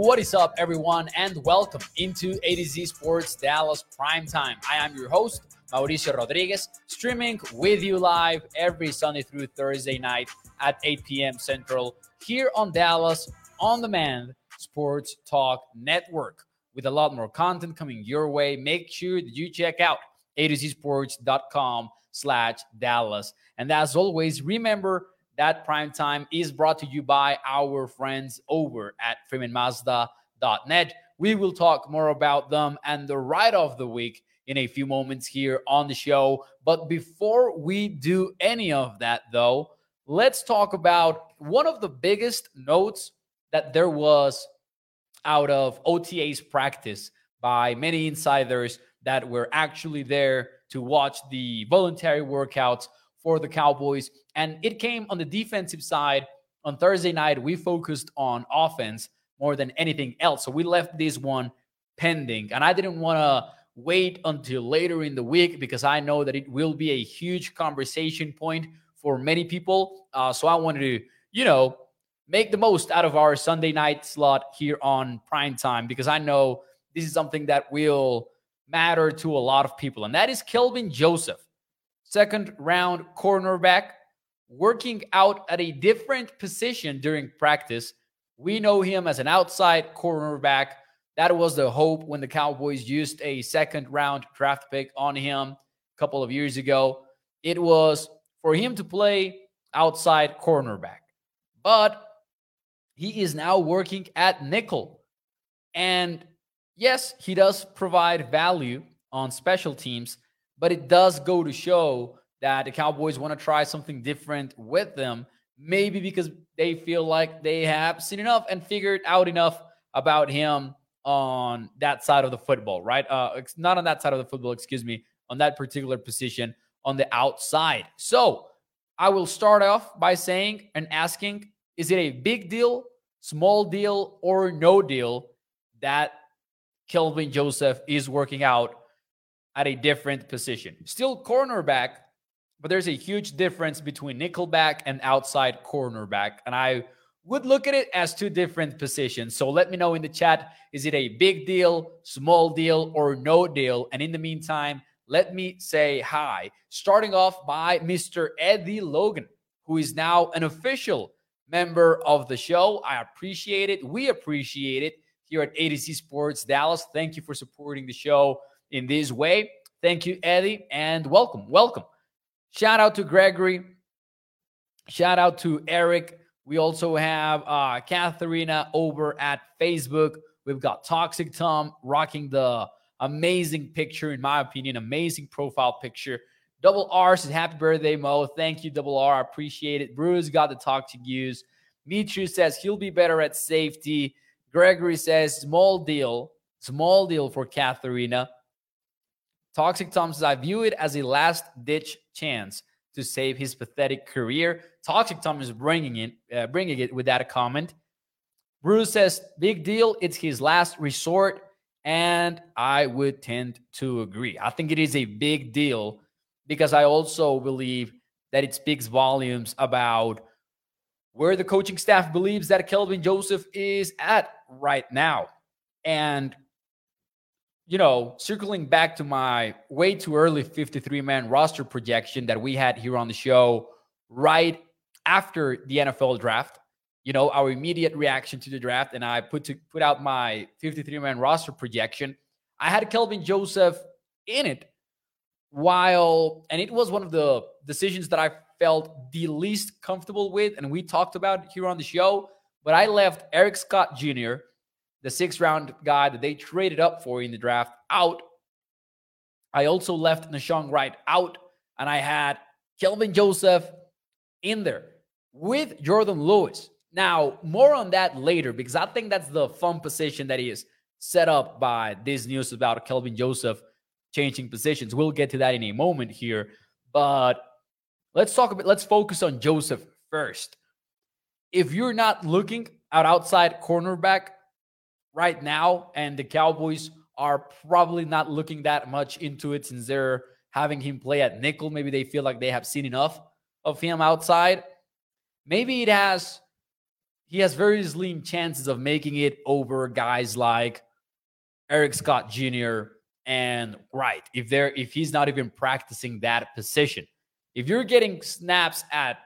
What is up, everyone, and welcome into A to Z Sports Dallas Prime Time. I am your host, Mauricio Rodriguez, streaming with you live every Sunday through Thursday night at 8 p.m. Central here on Dallas On Demand Sports Talk Network with a lot more content coming your way. Make sure that you check out a to Z sports.com slash Dallas. And as always, remember that prime time is brought to you by our friends over at freemanmazda.net. We will talk more about them and the ride of the week in a few moments here on the show. But before we do any of that, though, let's talk about one of the biggest notes that there was out of OTA's practice by many insiders that were actually there to watch the voluntary workouts for the Cowboys. And it came on the defensive side. On Thursday night, we focused on offense more than anything else. So we left this one pending. And I didn't want to wait until later in the week because I know that it will be a huge conversation point for many people. Uh, so I wanted to, you know, make the most out of our Sunday night slot here on prime time because I know this is something that will matter to a lot of people. And that is Kelvin Joseph second round cornerback, working out at a different position during practice. We know him as an outside cornerback. That was the hope when the Cowboys used a second round draft pick on him a couple of years ago. It was for him to play outside cornerback. But he is now working at nickel. And yes, he does provide value on special teams, but it does go to show that the Cowboys want to try something different with them. Maybe because they feel like they have seen enough and figured out enough about him on that side of the football, right? Uh, not on that side of the football, excuse me, on that particular position on the outside. So I will start off by saying and asking is it a big deal, small deal, or no deal that Kelvin Joseph is working out at a different position. Still cornerback, but there's a huge difference between nickelback and outside cornerback. And I would look at it as two different positions. So let me know in the chat is it a big deal, small deal, or no deal? And in the meantime, let me say hi. Starting off by Mr. Eddie Logan, who is now an official member of the show. I appreciate it. We appreciate it here at A to Z Sports Dallas. Thank you for supporting the show in this way. Thank you, Eddie, and welcome. Welcome. Shout out to Gregory. Shout out to Eric. We also have uh, Katharina over at Facebook. We've got Toxic Tom rocking the amazing picture, in my opinion, amazing profile picture. Double R says, Happy birthday, Mo. Thank you, Double R. I appreciate it. Bruce got the talk to use. Mitru says he'll be better at safety. Gregory says, Small deal. Small deal for Katharina. Toxic Tom says, I view it as a last ditch chance to save his pathetic career. Toxic Tom is bringing it, uh, bringing it with that comment. Bruce says, big deal. It's his last resort. And I would tend to agree. I think it is a big deal because I also believe that it speaks volumes about where the coaching staff believes that Kelvin Joseph is at right now. And you know, circling back to my way too early 53 man roster projection that we had here on the show right after the NFL draft, you know, our immediate reaction to the draft, and I put to put out my 53 man roster projection. I had Kelvin Joseph in it while, and it was one of the decisions that I felt the least comfortable with, and we talked about here on the show. But I left Eric Scott Jr., the sixth round guy that they traded up for in the draft, out. I also left Nahshon Wright out and I had Kelvin Joseph in there with Jourdan Lewis. Now, more on that later because I think that's the fun position that he is set up by this news about Kelvin Joseph changing positions. We'll get to that in a moment here, but let's talk about let's focus on Joseph first. If you're not looking at outside cornerback right now and the Cowboys are probably not looking that much into it since they're having him play at nickel. Maybe they feel like they have seen enough of him outside. Maybe it has he has very slim chances of making it over guys like Eric Scott Jr. and right if they're if he's not even practicing that position. If you're getting snaps at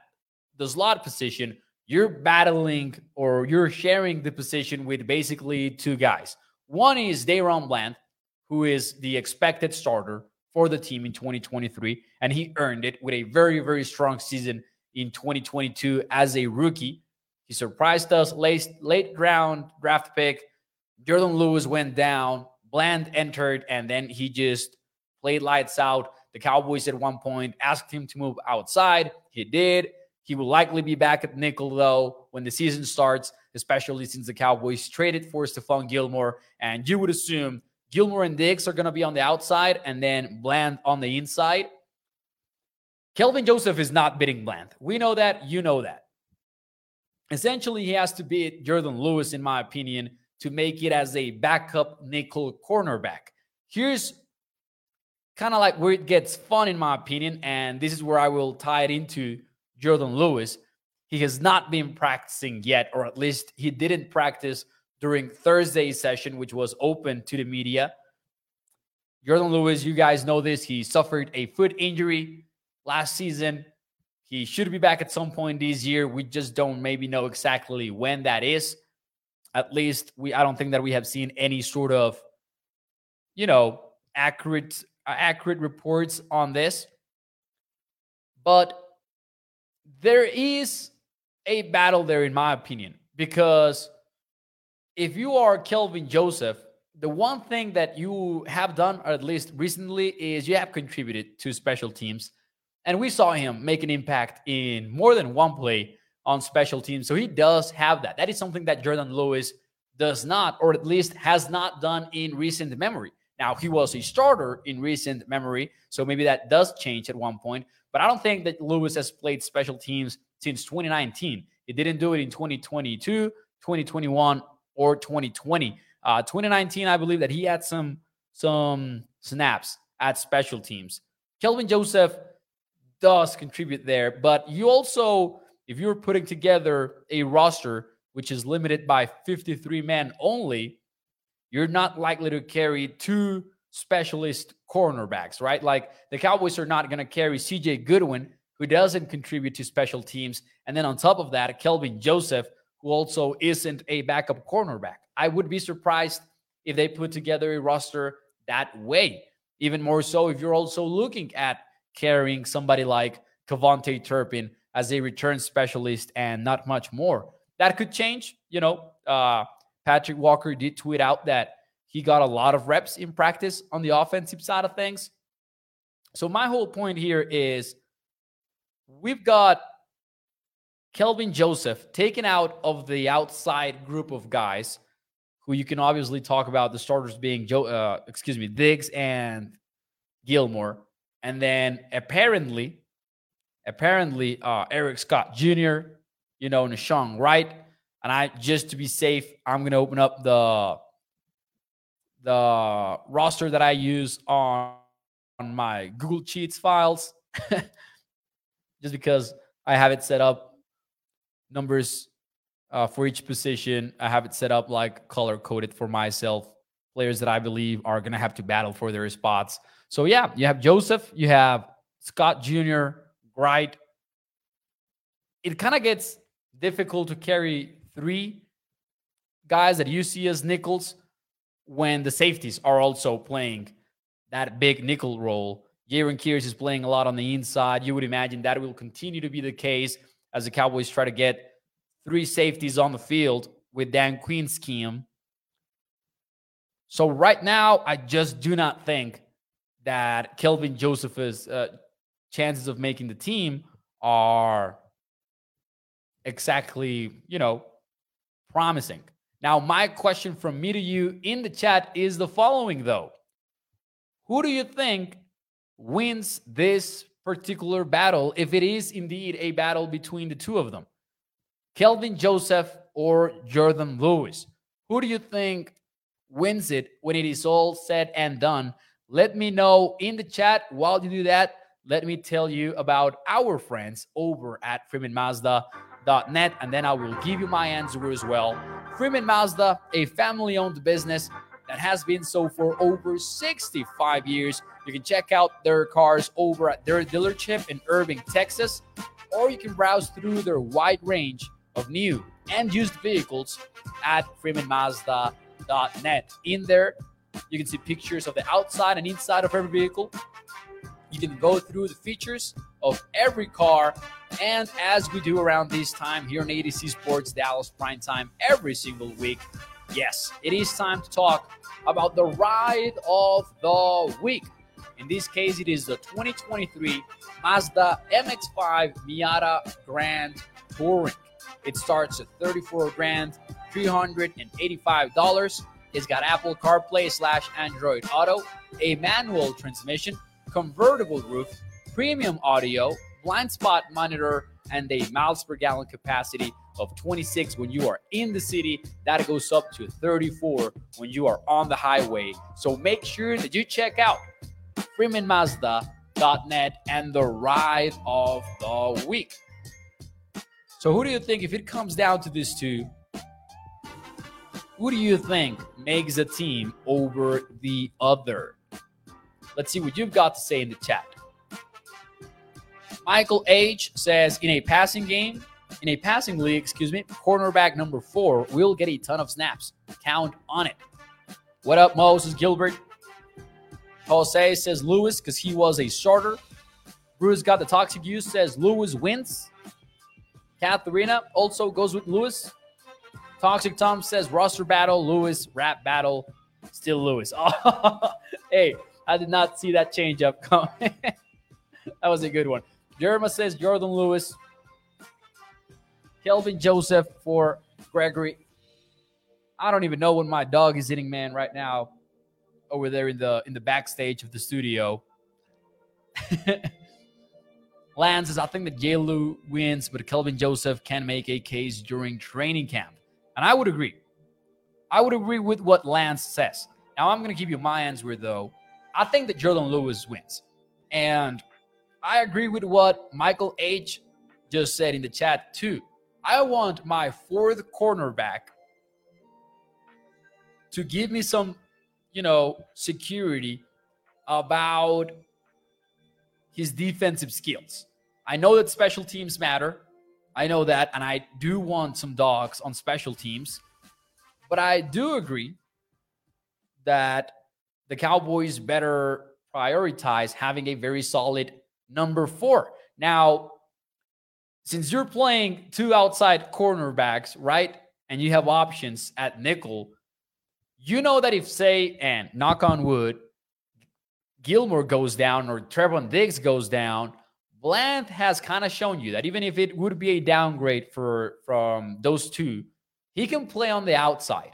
the slot position, you're battling or you're sharing the position with basically two guys. One is DaRon Bland, who is the expected starter for the team in 2023, and he earned it with a very, very strong season in 2022 as a rookie. He surprised us late, late round draft pick. Jourdan Lewis went down, Bland entered, and then he just played lights out. The Cowboys at one point asked him to move outside. He did. He will likely be back at nickel, though, when the season starts, especially since the Cowboys traded for Stephon Gilmore. And you would assume Gilmore and Diggs are going to be on the outside and then Bland on the inside. Kelvin Joseph is not beating Bland. We know that. You know that. Essentially, he has to beat Jourdan Lewis, in my opinion, to make it as a backup nickel cornerback. Here's kind of like where it gets fun, in my opinion. And this is where I will tie it into Jourdan Lewis. He has not been practicing yet, or at least he didn't practice during Thursday's session, which was open to the media. Jourdan Lewis, you guys know this. He suffered a foot injury last season. He should be back at some point this year. We just don't maybe know exactly when that is. At least we I don't think that we have seen any sort of you know, accurate uh, accurate reports on this. But there is a battle there, in my opinion, because if you are Kelvin Joseph, the one thing that you have done, or at least recently, is you have contributed to special teams. And we saw him make an impact in more than one play on special teams. So he does have that. That is something that Jourdan Lewis does not, or at least has not done in recent memory. Now, he was a starter in recent memory, so maybe that does change at one point. But I don't think that Lewis has played special teams since 2019. He didn't do it in 2022, 2021, or 2020. Uh, 2019, I believe that he had some some snaps at special teams. Kelvin Joseph does contribute there, but you also, if you're putting together a roster which is limited by 53 men only, you're not likely to carry two specialist cornerbacks, right? Like the Cowboys are not going to carry CJ Goodwin, who doesn't contribute to special teams. And then on top of that, Kelvin Joseph, who also isn't a backup cornerback. I would be surprised if they put together a roster that way. Even more so if you're also looking at carrying somebody like KaVontae Turpin as a return specialist and not much more. That could change. You know, uh, Patrik Walker did tweet out that he got a lot of reps in practice on the offensive side of things. So, my whole point here is we've got Kelvin Joseph taken out of the outside group of guys who you can obviously talk about the starters being Joe, uh, excuse me, Diggs and Gilmore. And then apparently, apparently, uh, Eric Scott Jr., you know, Nahshon Wright, and I just to be safe, I'm going to open up the the roster that I use on, on my Google Sheets files, just because I have it set up numbers uh, for each position. I have it set up like color coded for myself. Players that I believe are going to have to battle for their spots. So yeah, you have Joseph, you have Scott Jr., Wright. It kind of gets difficult to carry three guys see as nickels when the safeties are also playing that big nickel role. Jayron Kearse is playing a lot on the inside. You would imagine that will continue to be the case as the Cowboys try to get three safeties on the field with Dan Quinn's scheme. So right now, I just do not think that Kelvin Joseph is uh, chances of making the team are exactly, you know, promising. Now, my question from me to you in the chat is the following, though. Who do you think wins this particular battle if it is indeed a battle between the two of them? Kelvin Joseph or Jourdan Lewis? Who do you think wins it when it is all said and done? Let me know in the chat. While you do that, let me tell you about our friends over at FreemanMazda.net, and then I will give you my answer as well. Freeman Mazda, a family owned business that has been so for over 65 years. You can check out their cars over at their dealership in Irving, Texas, or you can browse through their wide range of new and used vehicles at freemanmazda.net. In there, you can see pictures of the outside and inside of every vehicle. You can go through the features of every car. And as we do around this time here on A to Z Sports Dallas Prime Time every single week, yes, it is time to talk about the ride of the week. In this case, it is the 2023 Mazda MX5 Miata Grand Touring. It starts at 34 grand, $385. It's got Apple CarPlay slash Android Auto, a manual transmission, convertible roof, premium audio, blind spot monitor, and a miles per gallon capacity of 26 when you are in the city. That goes up to 34 when you are on the highway. So make sure that you check out FreemanMazda.net and the ride of the week. So, who do you think, if it comes down to these two, who do you think makes a team over the other? Let's see what you've got to say in the chat. Michael H says in a passing game, in a passing league, excuse me, cornerback number four will get a ton of snaps. Count on it. What up, Moses Gilbert? Jose says Lewis because he was a starter. Bruce got the toxic use says Lewis wins. Katharina also goes with Lewis. Toxic Tom says roster battle, Lewis, rap battle, still Lewis. Oh, hey, I did not see that change up coming. that was a good one. Jerma says Jourdan Lewis. Kelvin Joseph for Gregory. I don't even know when my dog is hitting man right now over there in the in the backstage of the studio. Lance says, I think that Jalu wins, but Kelvin Joseph can make a case during training camp. And I would agree. I would agree with what Lance says. Now, I'm going to give you my answer, though. I think that Jourdan Lewis wins. And I agree with what Michael H. just said in the chat, too. I want my fourth cornerback to give me some, you know, security about his defensive skills. I know that special teams matter. I know that, and I do want some dogs on special teams. But I do agree that the Cowboys better prioritize having a very solid number four. Now, since you're playing two outside cornerbacks, right? And you have options at nickel, you know that if, say, and knock on wood, Gilmore goes down or Trevon Diggs goes down, Bland has kind of shown you that even if it would be a downgrade for from those two, he can play on the outside.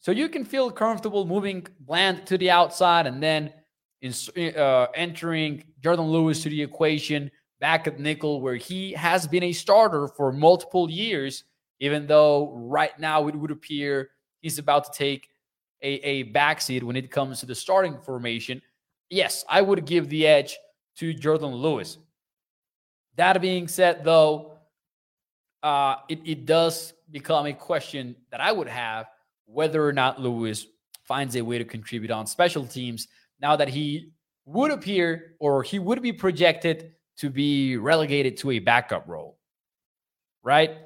So you can feel comfortable moving Bland to the outside and then in, uh, entering Jourdan Lewis to the equation back at nickel, where he has been a starter for multiple years, even though right now it would appear he's about to take a, a backseat when it comes to the starting formation yes, I would give the edge to Jourdan Lewis. That being said, though, uh, it, it does become a question that I would have whether or not Lewis finds a way to contribute on special teams now that he would appear or he would be projected to be relegated to a backup role. Right?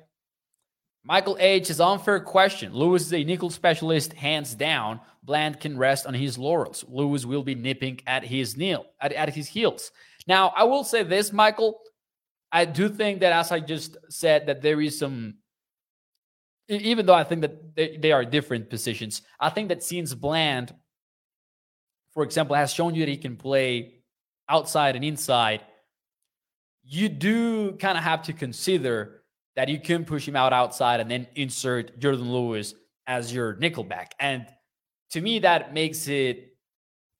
Michael H. is unfair question. Lewis is a nickel specialist, hands down. Bland can rest on his laurels. Lewis will be nipping at his nail at, at his heels. Now, I will say this, Michael. I do think that, as I just said, that there is some. Even though I think that they, they are different positions, I think that since Bland, for example, has shown you that he can play outside and inside, you do kind of have to consider that you can push him out outside and then insert Jourdan Lewis as your nickelback. And to me, that makes it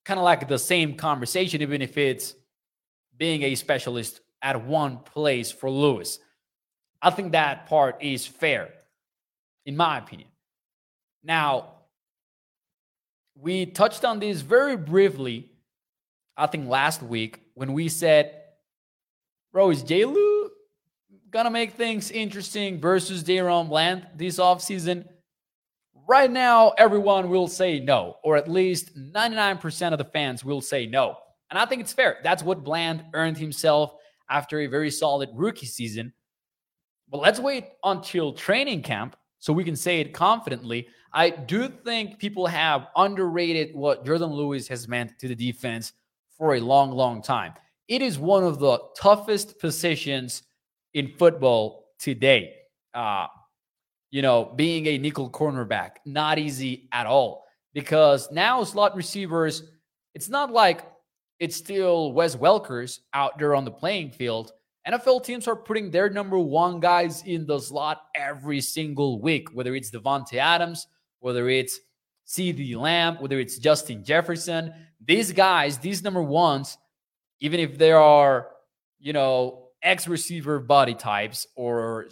kind of like the same conversation, even if it's being a specialist at one place for Lewis. I think that part is fair, in my opinion. Now, we touched on this very briefly, I think last week, when we said, bro, is J. Lou gonna make things interesting versus DaRon Bland this offseason? Right now, everyone will say no, or at least 99% of the fans will say no. And I think it's fair. That's what Bland earned himself after a very solid rookie season. But let's wait until training camp so we can say it confidently. I do think people have underrated what Jourdan Lewis has meant to the defense for a long, long time. It is one of the toughest positions in football today. Uh, you know, being a nickel cornerback, not easy at all because now slot receivers, it's not like it's still Wes Welkers out there on the playing field. NFL teams are putting their number one guys in the slot every single week, whether it's Davante Adams, whether it's CeeDee Lamb, whether it's Justin Jefferson. These guys, these number ones, even if they are, you know, X receiver body types or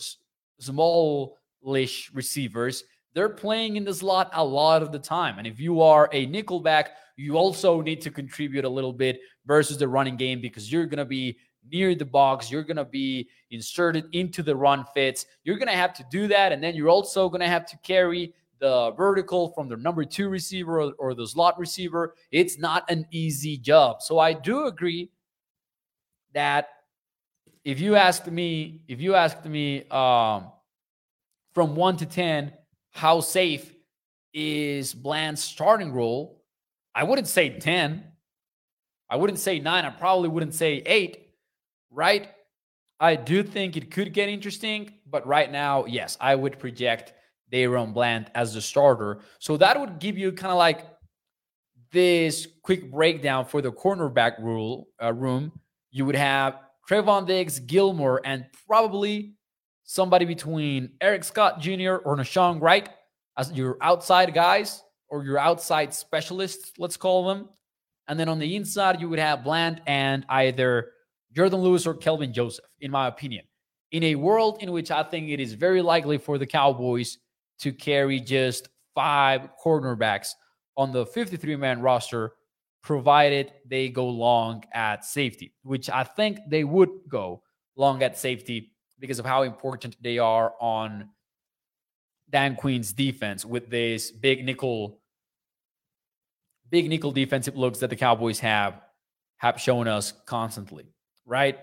smallish receivers, they're playing in the slot a lot of the time. And if you are a nickelback, you also need to contribute a little bit versus the running game because you're going to be near the box. You're going to be inserted into the run fits. You're going to have to do that. And then you're also going to have to carry the vertical from the number two receiver or, or, the slot receiver. It's not an easy job. So I do agree that if you asked me, if you asked me um, from one to 10, how safe is Bland's starting role? I wouldn't say 10. I wouldn't say nine. I probably wouldn't say eight right? I do think it could get interesting, but right now, yes, I would project DaRon Bland as the starter. So that would give you kind of like this quick breakdown for the cornerback rule uh, room. You would have Trevon Diggs, Gilmore, and probably somebody between Eric Scott Jr. or Nahshon Wright as your outside guys or your outside specialists, let's call them. And then on the inside, you would have Bland and either Jourdan Lewis or Kelvin Joseph, in my opinion. In a world in which I think it is very likely for the Cowboys to carry just five cornerbacks on the 53 man roster, provided they go long at safety, which I think they would go long at safety because of how important they are on Dan Quinn's defense with this big nickel, big nickel defensive looks that the Cowboys have have shown us constantly right?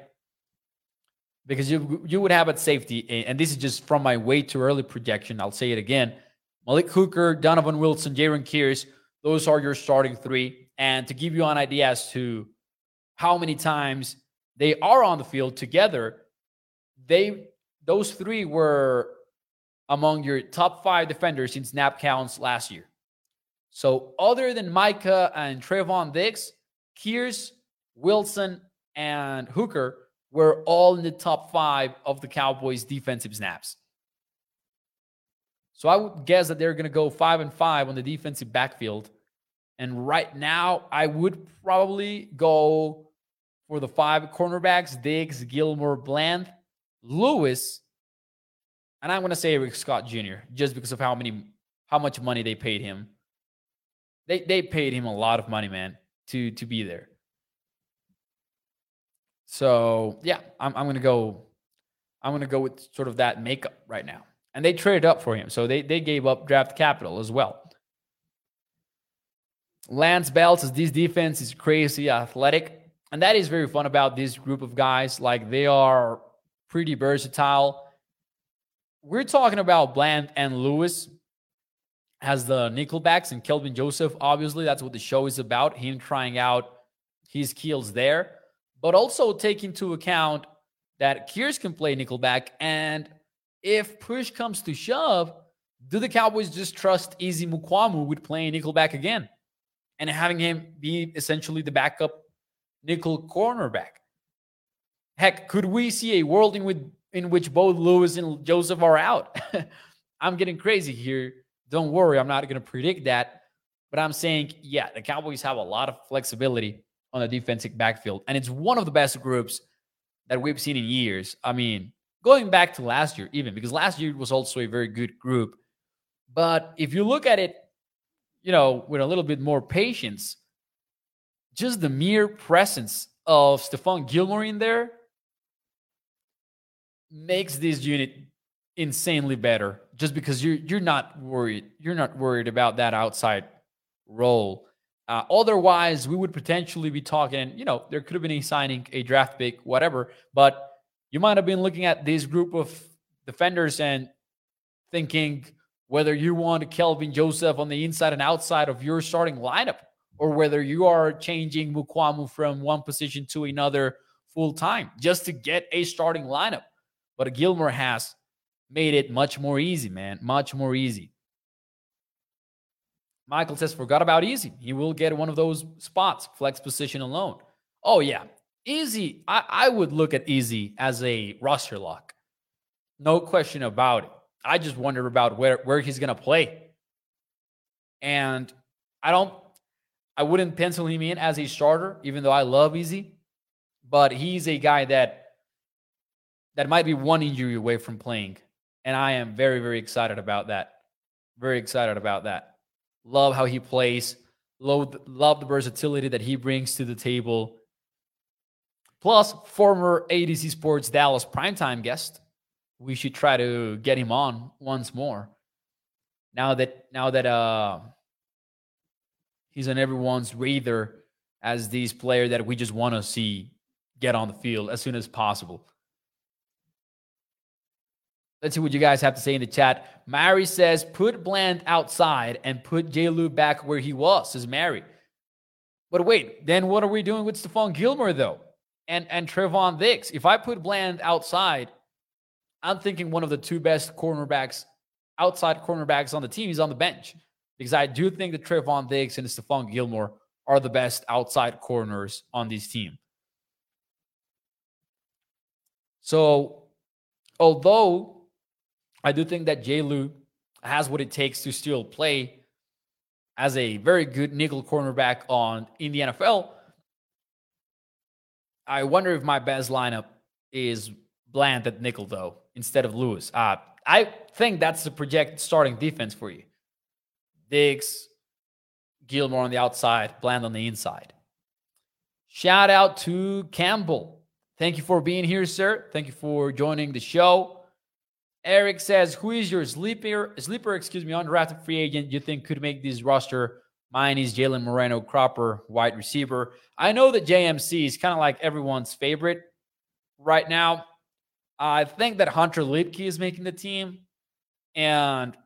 Because you you would have at safety, and this is just from my way too early projection. I'll say it again: Malik Hooker, Donovan Wilson, Jayron Kearse. Those are your starting three. And to give you an idea as to how many times they are on the field together, they those three were among your top five defenders in snap counts last year. So other than Micah and Trevon Diggs, Kearse, Wilson, and Hooker were all in the top five of the Cowboys' defensive snaps. So I would guess that they're going to go five and five on the defensive backfield. And right now, I would probably go for the five cornerbacks Diggs, Gilmore, Bland, Lewis, and I'm going to say Eric Scott Jr. just because of how many, how much money they paid him. They they paid him a lot of money, man, to to be there. So yeah, I'm, I'm gonna go. I'm gonna go with sort of that makeup right now. And they traded up for him, so they they gave up draft capital as well. Lance Bell says this defense is crazy athletic, and that is very fun about this group of guys. Like they are pretty versatile. We're talking about Bland and Lewis as the nickelbacks and Kelvin Joseph. Obviously, that's what the show is about. Him trying out his skills there but also take into account that Kearse can play nickelback. And if push comes to shove, do the Cowboys just trust Izzy Mukuamu with playing nickelback again and having him be essentially the backup nickel cornerback? Heck, could we see a world in which, in which both Lewis and Joseph are out? I'm getting crazy here. Don't worry, I'm not going to predict that. But I'm saying, yeah, the Cowboys have a lot of flexibility on the defensive backfield. And it's one of the best groups that we've seen in years. I mean, going back to last year, even because last year was also a very good group. But if you look at it, you know, with a little bit more patience, just the mere presence of Stephon Gilmore in there makes this unit insanely better just because you're you're not worried you're not worried about that outside role uh, otherwise we would potentially be talking you know there could have been a signing a draft pick whatever but you might have been looking at this group of defenders and thinking whether you want Kelvin Joseph on the inside and outside of your starting lineup or whether you are changing Mukuamu from one position to another full time just to get a starting lineup. But Gilmore has made it much more easy, man. Much more easy. Michael says, forgot about Izzy. He will get one of those spots, flex position alone. Oh, yeah. Izzy. I, I would look at Izzy as a roster lock. No question about it. I just wonder about where, where he's going to play. And I don't I wouldn't pencil him in as a starter, even though I love Izzy. But he's a guy that that might be one injury away from playing. And I am very, very excited about that. Very excited about that. Love how he plays. Love, love the versatility that he brings to the table. Plus, former A to Z Sports Dallas primetime guest. We should try to get him on once more. Now that now that uh he's on everyone's radar as these player that we just want to see get on the field as soon as possible. Let's see what you guys have to say in the chat. Mary says, put Bland outside and put J. Lou back where he was, says Mary. But wait, then what are we doing with Stephon Gilmore, though? And and Trevon Diggs. If I put Bland outside, I'm thinking one of the two best cornerbacks, outside cornerbacks on the team is on the bench because I do think that Trevon Diggs and Stephon Gilmore are the best outside corners on this team. So, although I do think that Jay Lou has what it takes to still play as a very good nickel cornerback on in the NFL, I wonder if my best lineup is Bland at nickel though instead of Lewis. Uh, I think that's the projected starting defense for you. Diggs, Gilmore on the outside, Bland on the inside. Shout out to Campbell. Thank you for being here, sir. Thank you for joining the show. Eric says, "Who is your sleeper? Sleeper, excuse me, undrafted free agent you think could make this roster?" Mine is Jalen Moreno-Cropper, wide receiver. I know that JMC is kind of like everyone's favorite right now. I think that Hunter Luepke is making the team, and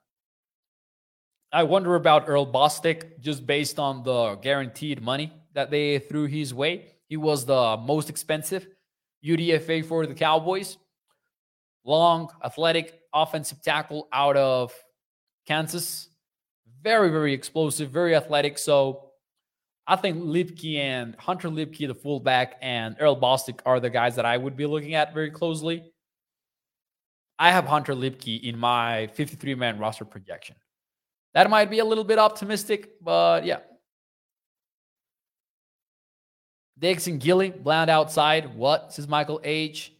I wonder about Earl Bostic just based on the guaranteed money that they threw his way. He was the most expensive UDFA for the Cowboys. Long, athletic, offensive tackle out of Kansas. Very, very explosive, very athletic. So I think Luepke and Hunter Luepke, the fullback, and Earl Bostic are the guys that I would be looking at very closely. I have Hunter Luepke in my 53 man roster projection. That might be a little bit optimistic, but yeah. And Gilly, Bland outside. What says Michael H?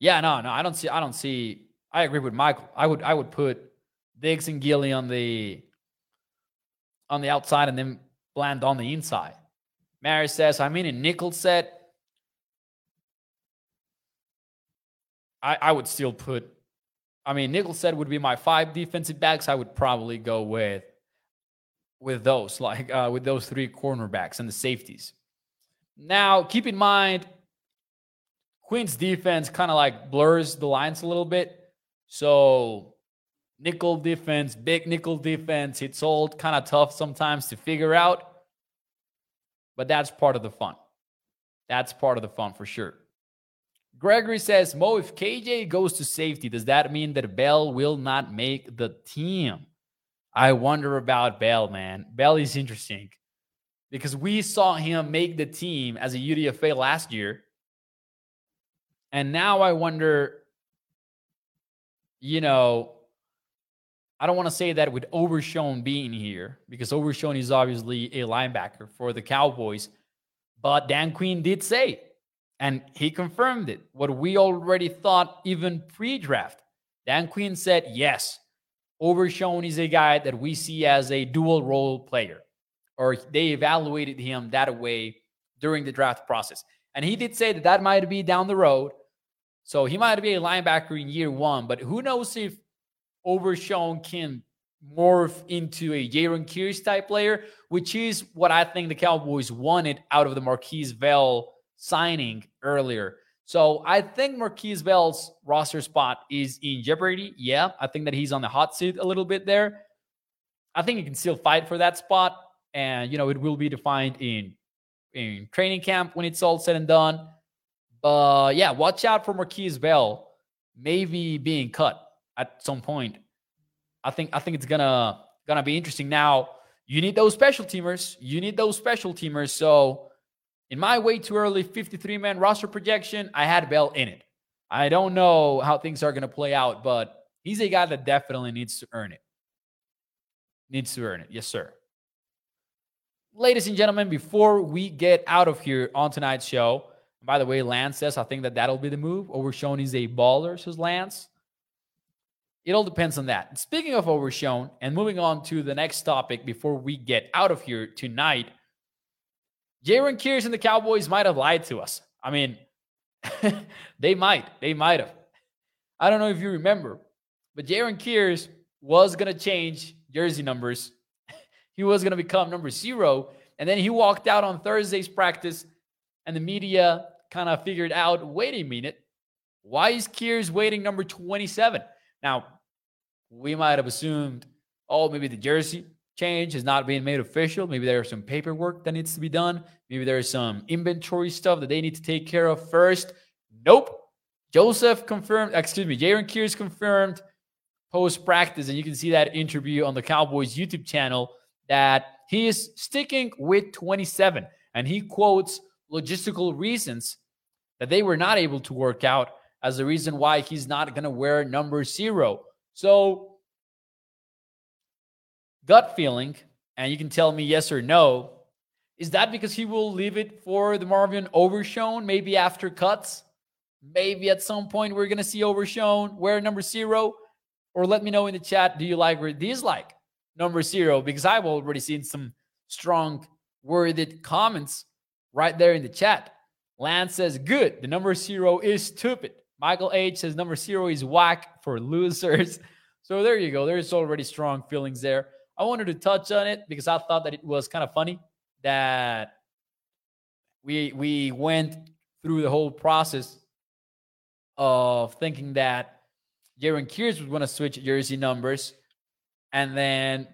Yeah, no, no, I don't see. I don't see. I agree with Michael. I would, I would put Diggs and Gilly on the on the outside and then Bland on the inside. Mary says, "I mean, in nickel set. I, I would still put I mean, nickel said would be my five defensive backs. I would probably go with with those, like uh, with those three cornerbacks and the safeties. Now, keep in mind, Quinn's defense kind of like blurs the lines a little bit. So, nickel defense, big nickel defense, it's all kind of tough sometimes to figure out. But that's part of the fun. That's part of the fun for sure. Gregory says, Mo, if KJ goes to safety, does that mean that Bell will not make the team? I wonder about Bell, man. Bell is interesting because we saw him make the team as a UDFA last year And now I wonder, you know, I don't want to say that with Overshown being here because Overshown is obviously a linebacker for the Cowboys. But Dan Quinn did say, and he confirmed it, what we already thought even pre draft. Dan Quinn said, yes, Overshown is a guy that we see as a dual role player, or they evaluated him that way during the draft process. And he did say that that might be down the road. So he might be a linebacker in year one, but who knows if Overshown can morph into a Jayron Kearse type player, which is what I think the Cowboys wanted out of the Marquise Bell signing earlier. So I think Marquise Bell's roster spot is in jeopardy. Yeah, I think that he's on the hot seat a little bit there. I think he can still fight for that spot, and you know it will be defined in in training camp when it's all said and done. But yeah, watch out for Marquise Bell maybe being cut at some point. I think I think it's gonna gonna be interesting. Now you need those special teamers. You need those special teamers. So in my way too early 53 man roster projection, I had Bell in it. I don't know how things are to play out, but he's a guy that definitely needs to earn it. Needs to earn it. Yes, sir. Ladies and gentlemen, before we get out of here on tonight's show, by the way, Lance says, I think that that'll be the move. Overshown is a baller, says Lance. It all depends on that. Speaking of Overshown, and moving on to the next topic before we get out of here tonight, Jayron Kearse and the Cowboys might have lied to us. I mean, they might. They might have. I don't know if you remember, but Jayron Kearse was going to change jersey numbers. he was going to become number zero. And then he walked out on Thursday's practice, and the media kind of figured out wait a minute, why is Kearse waiting number 27? Now, we might have assumed, oh, maybe the jersey change is not being made official. Maybe there's some paperwork that needs to be done. Maybe there's some inventory stuff that they need to take care of first. Nope. Joseph confirmed, excuse me, Jayron Kearse confirmed post practice, and you can see that interview on the Cowboys YouTube channel that he is sticking with 27. And he quotes logistical reasons that they were not able to work out as the reason why he's not going to wear number zero. So gut feeling, and you can tell me yes or no, is that because he will leave it for DeMarvion Overshown maybe after cuts? Maybe at some point we're going to see Overshown wear number zero? Or let me know in the chat, do you like or dislike number zero? Because I've already seen some strong worded comments right there in the chat. Lance says, good. The number zero is stupid. Michael H says, number zero is whack for losers. So there you go. There's already strong feelings there. I wanted to touch on it because I thought that it was kind of funny that we we went through the whole process of thinking that Jayron Kearse was going to switch jersey numbers, and then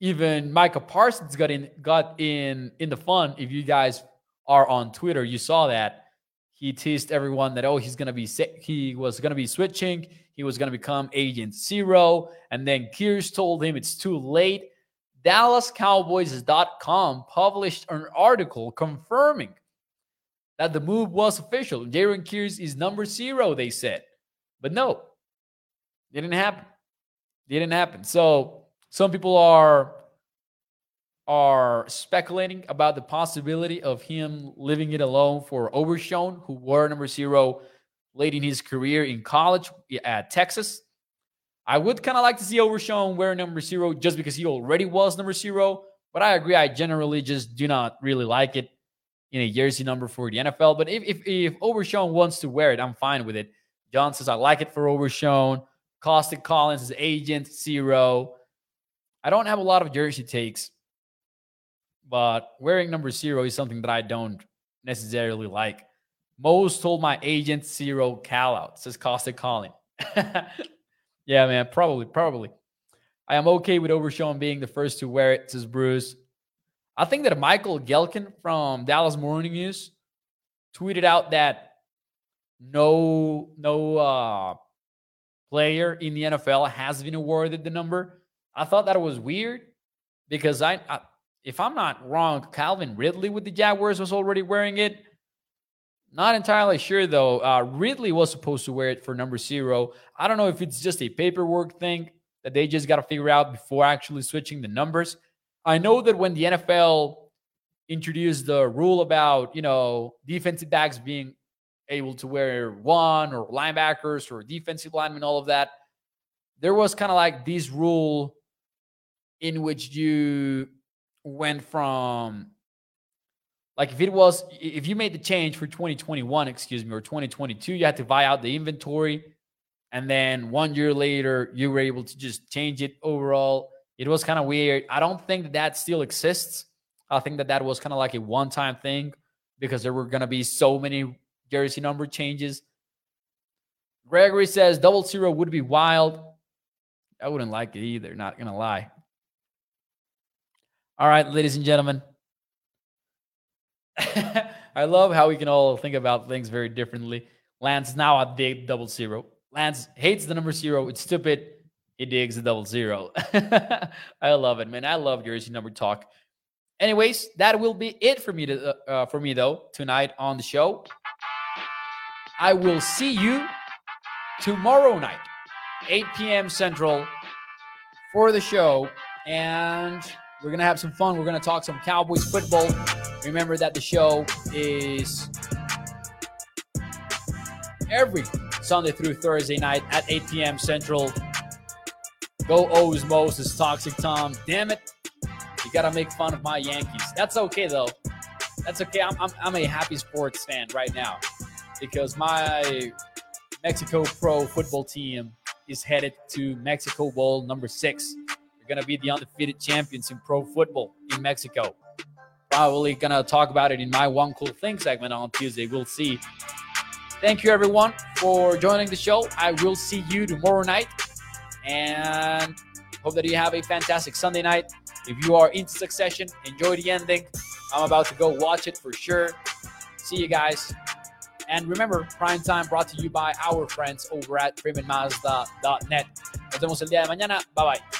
even Micah Parsons got in got in in the fun. If you guys are on Twitter, you saw that he teased everyone that oh he's gonna be he was gonna be switching he was gonna become agent zero and then Kearse told him it's too late. DallasCowboys.com published an article confirming that the move was official. Jayron Kearse is number zero, they said. But no, didn't happen. Didn't happen. So some people are are speculating about the possibility of him leaving it alone for Overshown, who wore number zero late in his career in college at Texas. I would kind of like to see Overshown wear number zero just because he already was number zero. But I agree, I generally just do not really like it in a jersey number for the NFL. But if if, if Overshown wants to wear it, I'm fine with it. John says I like it for Overshown. Costic Collins is agent zero. I don't have a lot of jersey takes, but wearing number zero is something that I don't necessarily like. Most told my agent zero Cal out, says Costic Collins. Yeah, man, probably, probably. I am okay with Overshown being the first to wear it, says Bruce. I think that Michael Gehlken from Dallas Morning News tweeted out that no no uh, player in the NFL has been awarded the number. I thought that was weird because I, I if I'm not wrong, Calvin Ridley with the Jaguars was already wearing it. Not entirely sure though. Uh, Ridley was supposed to wear it for number zero. I don't know if it's just a paperwork thing that they just got to figure out before actually switching the numbers. I know that when the NFL introduced the rule about, you know, defensive backs being able to wear one or linebackers or defensive linemen, all of that, there was kind of like this rule in which you went from like if it was if you made the change for 2021 excuse me or 2022 you had to buy out the inventory and then one year later you were able to just change it overall. It was kind of weird. I don't think that that still exists. I think that that was kind of like a one-time thing because there were going to be so many jersey number changes. Gregory says double zero would be wild. I wouldn't like it either not gonna lie all right ladies and gentlemen I love how we can all think about things very differently. Lance now a big double zero. Lance hates the number zero. It's stupid. He digs the double zero. I love it, man. I love jersey number talk. Anyways, that will be it for me to uh, uh for me though tonight on the show. I will see you tomorrow night, 8 p.m. Central, for the show, and we're gonna have some fun. We're gonna talk some Cowboys football. Remember that the show is every Sunday through Thursday night at 8 p.m. Central. Go O's Moses, Toxic Tom. Damn it. You got to make fun of my Yankees. That's okay, though. That's okay. I'm, I'm, I'm a happy sports fan right now because my Mexico Pro football team is headed to Mexico Bowl number six. Going to be the undefeated champions in pro football in Mexico. Probably gonna talk about it in my one cool thing segment on Tuesday. We'll see. Thank you everyone for joining the show. I will see you tomorrow night and hope that you have a fantastic Sunday night. If you are into Succession, enjoy the ending. I'm about to go watch it for sure. See you guys. And remember, Prime Time brought to you by our friends over at freemanmazda.net. Nos vemos el día de mañana. Bye bye.